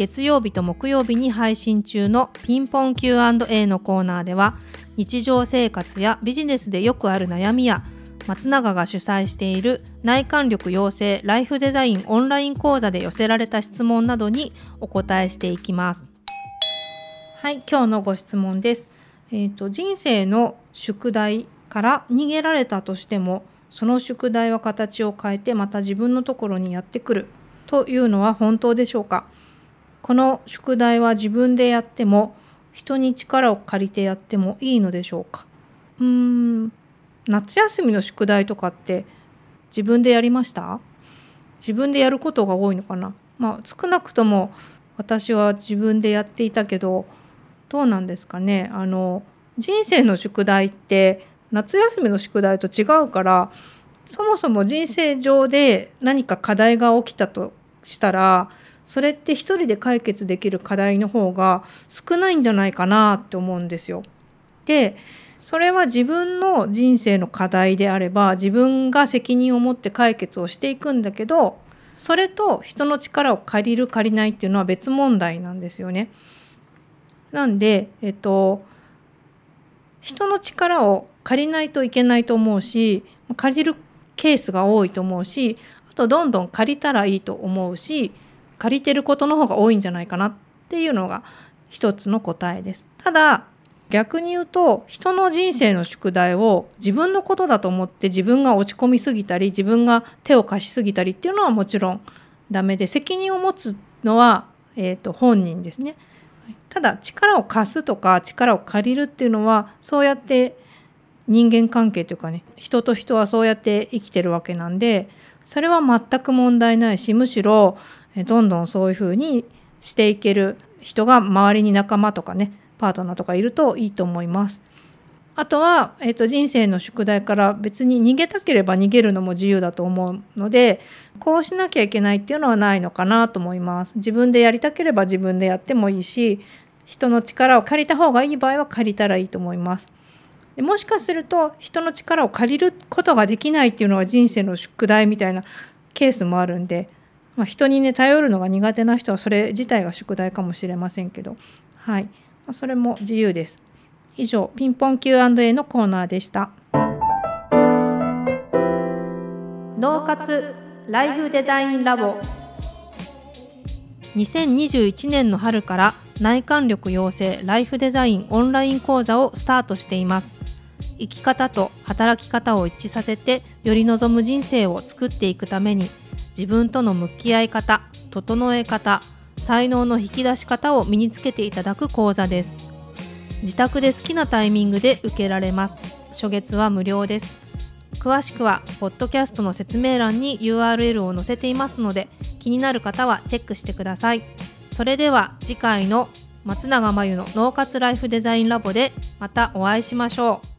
月曜日と木曜日に配信中のピンポン Q&A のコーナーでは日常生活やビジネスでよくある悩みや松永が主催している内観力養成ライフデザインオンライン講座で寄せられた質問などにお答えしていきます。はい、今日のご質問です。えっ、ー、と人生の宿題から逃げられたとしてもその宿題は形を変えてまた自分のところにやってくるというのは本当でしょうか？この宿題は自分でやっても人に力を借りてやってもいいのでしょうか？うーん。夏休みの宿題とかって自分でやりました？自分でやることが多いのかな？まあ少なくとも私は自分でやっていたけどどうなんですかね？あの人生の宿題って夏休みの宿題と違うからそもそも人生上で何か課題が起きたとしたらそれって一人で解決できる課題の方が少ないんじゃないかなって思うんですよ。でそれは自分の人生の課題であれば自分が責任を持って解決をしていくんだけどそれと人の力を借りる借りないっていうのは別問題なんですよね。なんで、えっと、人の力を借りないといけないと思うし借りるケースが多いと思うしあとどんどん借りたらいいと思うし借りてることの方が多いんじゃないかなっていうのが一つの答えです。ただ逆に言うと人の人生の宿題を自分のことだと思って自分が落ち込みすぎたり自分が手を貸しすぎたりっていうのはもちろんダメで責任を持つのは、えーと、本人ですね。ただ力を貸すとか力を借りるっていうのはそうやって人間関係というかね人と人はそうやって生きてるわけなんでそれは全く問題ないしむしろどんどんそういうふうにしていける人が周りに仲間とかねパートナーとかいるといいと思います。あとは、えーと、人生の宿題から別に逃げたければ逃げるのも自由だと思うのでこうしなきゃいけないっていうのはないのかなと思います。自分でやりたければ自分でやってもいいし人の力を借りた方がいい場合は借りたらいいと思います。でもしかすると人の力を借りることができないっていうのは人生の宿題みたいなケースもあるんでまあ、人にね頼るのが苦手な人はそれ自体が宿題かもしれませんけど、はいまあ、それも自由です。以上ピンポン Q&A のコーナーでした。脳活ライフデザインラボ2021年の春から内観力養成ライフデザインオンライン講座をスタートしています生き方と働き方を一致させてより望む人生を作っていくために自分との向き合い方整え方才能の引き出し方を身につけていただく講座です。自宅で好きなタイミングで受けられます。初月は無料です。詳しくはポッドキャストの説明欄に URL を載せていますので気になる方はチェックしてください。それでは次回の松永真由の脳活ライフデザインラボでまたお会いしましょう。